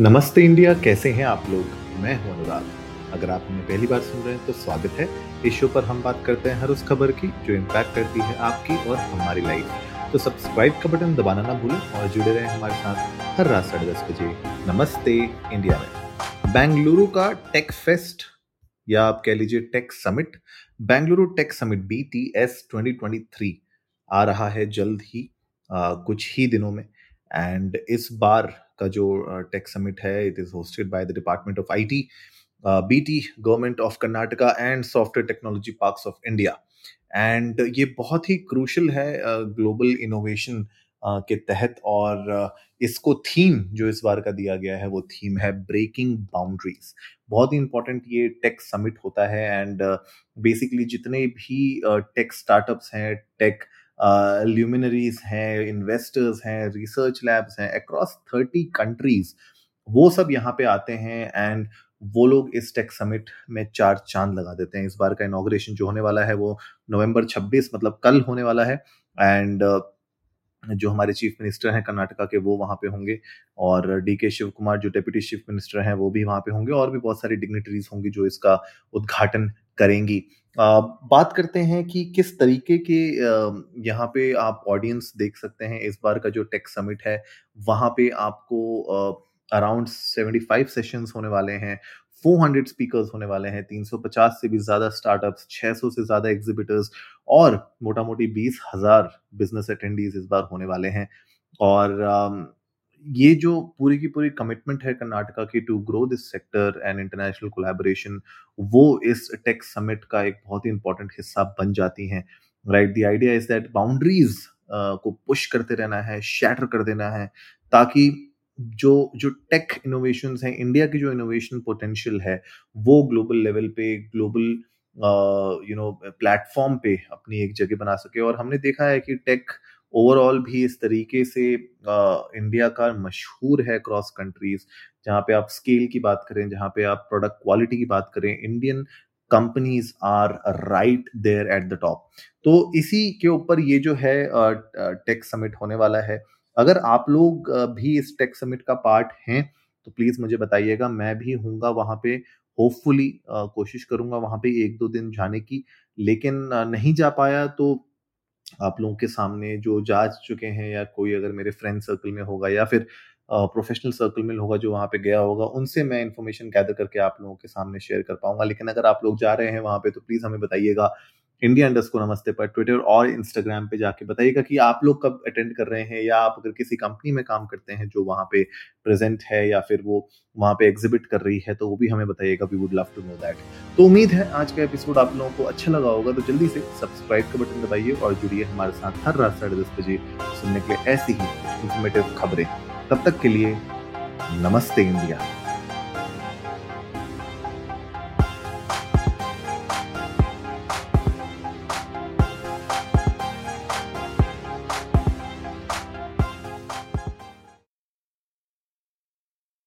नमस्ते इंडिया कैसे हैं आप लोग? मैं हूँ अनुराग। अगर आप हमें पहली बार सुन रहे हैं तो स्वागत है। इस शो पर हम बात करते हैं हर उस खबर की जो इम्पैक्ट करती है आपकी और हमारी लाइफ तो सब्सक्राइब का बटन दबाना ना भूलें और जुड़े रहें हमारे साथ हर रात साढ़े दस बजे। नमस्ते इंडिया में। बेंगलुरु का टेक फेस्ट या आप कह लीजिए tech summit Bengaluru tech summit B T S twenty आ रहा है जल्द ही आ, कुछ ही दिनों में। एंड इस बार का जो टेक समिट है it is hosted by the department of IT BT government of Karnataka and software technology parks of India and ये बहुत ही क्रूशल है ग्लोबल uh, इनोवेशन uh, के तहत और uh, इसको थीम जो इस बार का दिया गया है वो थीम है ब्रेकिंग बाउंड्रीज बहुत ही इंपॉर्टेंट ये टेक समिट होता है एंड बेसिकली जितने भी टेक स्टार्टअप्स हैं टेक ल्यूमिनरीज हैं इन्वेस्टर्स हैं रिसर्च लैब्स हैं अक्रॉस थर्टी कंट्रीज़ वो सब यहाँ पे आते हैं एंड वो लोग इस टेक समिट में चार चाँद लगा देते हैं। इस बार का इनाग्रेशन जो होने वाला है वो नवंबर 26 मतलब कल होने वाला है एंड जो हमारे चीफ मिनिस्टर हैं कर्नाटका के, वो वहाँ पे होंगे और डी के शिव कुमार जो डेप्यूटी चीफ मिनिस्टर हैं, वो भी वहाँ पे होंगे और भी बहुत सारी डिग्निटरीज होंगी जो इसका उद्घाटन करेंगी। बात करते हैं कि किस तरीके के यहाँ पे आप ऑडियंस देख सकते हैं। इस बार का जो टेक समिट है, वहाँ पे आपको अराउंड सेवेंटी फाइव सेशंस होने वाले हैं 400 स्पीकर्स होने वाले हैं 350 से भी ज़्यादा स्टार्टअप्स 600 से ज़्यादा एग्जिबिटर्स और मोटा मोटी बीस हज़ार बिज़नेस अटेंडीज इस बार होने वाले हैं। और ये जो पूरी की पूरी कमिटमेंट है कर्नाटका की to grow this sector and international collaboration वो इस टेक समिट का एक बहुत ही इंपॉर्टेंट हिस्सा बन जाती हैं। Right the idea is that boundaries को पुश करते रहना है शैटर कर देना है, ताकि जो जो टेक इनोवेशन हैं इंडिया की जो इनोवेशन पोटेंशियल है, वो ग्लोबल लेवल पे ग्लोबल यू नो प्लेटफॉर्म पे अपनी एक जगह बना सके। और हमने देखा है कि टेक ओवरऑल भी इस तरीके से इंडिया का मशहूर है क्रॉस कंट्रीज़। जहाँ पे आप स्केल की बात करें, जहाँ पे आप प्रोडक्ट क्वालिटी की बात करें, Indian companies are right there at the top. तो इसी के ऊपर ये जो है टेक समिट होने वाला है। अगर आप लोग भी इस टेक समिट का पार्ट हैं तो प्लीज़ मुझे बताइएगा, मैं भी हूँगा वहाँ पे। होपफुली कोशिश करूँगा वहाँ पे एक दो दिन जाने की। लेकिन नहीं जा पाया तो आप लोगों के सामने जो जा चुके हैं या कोई अगर मेरे फ्रेंड सर्कल में होगा या फिर प्रोफेशनल सर्कल में होगा जो वहाँ पे गया होगा, उनसे मैं इन्फॉर्मेशन गैदर करके आप लोगों के सामने शेयर कर पाऊँगा। लेकिन अगर आप लोग जा रहे हैं वहाँ पे तो प्लीज़ हमें बताइएगा इंडिया इंडस्को नमस्ते पर ट्विटर और इंस्टाग्राम पे जाके बताइएगा कि आप लोग कब अटेंड कर रहे हैं या आप अगर किसी कंपनी में काम करते हैं जो वहाँ पे प्रेजेंट है या फिर वो वहाँ पे एग्जिबिट कर रही है तो वो भी हमें बताइएगा। We would love to know that तो उम्मीद है आज का एपिसोड आप लोगों को अच्छा लगा होगा तो जल्दी से सब्सक्राइब का बटन दबाइए और जुड़िए हमारे साथ हर रात साढ़े दस बजे सुनने के लिए ऐसी ही इंफॉर्मेटिव खबरें। तब तक के लिए नमस्ते इंडिया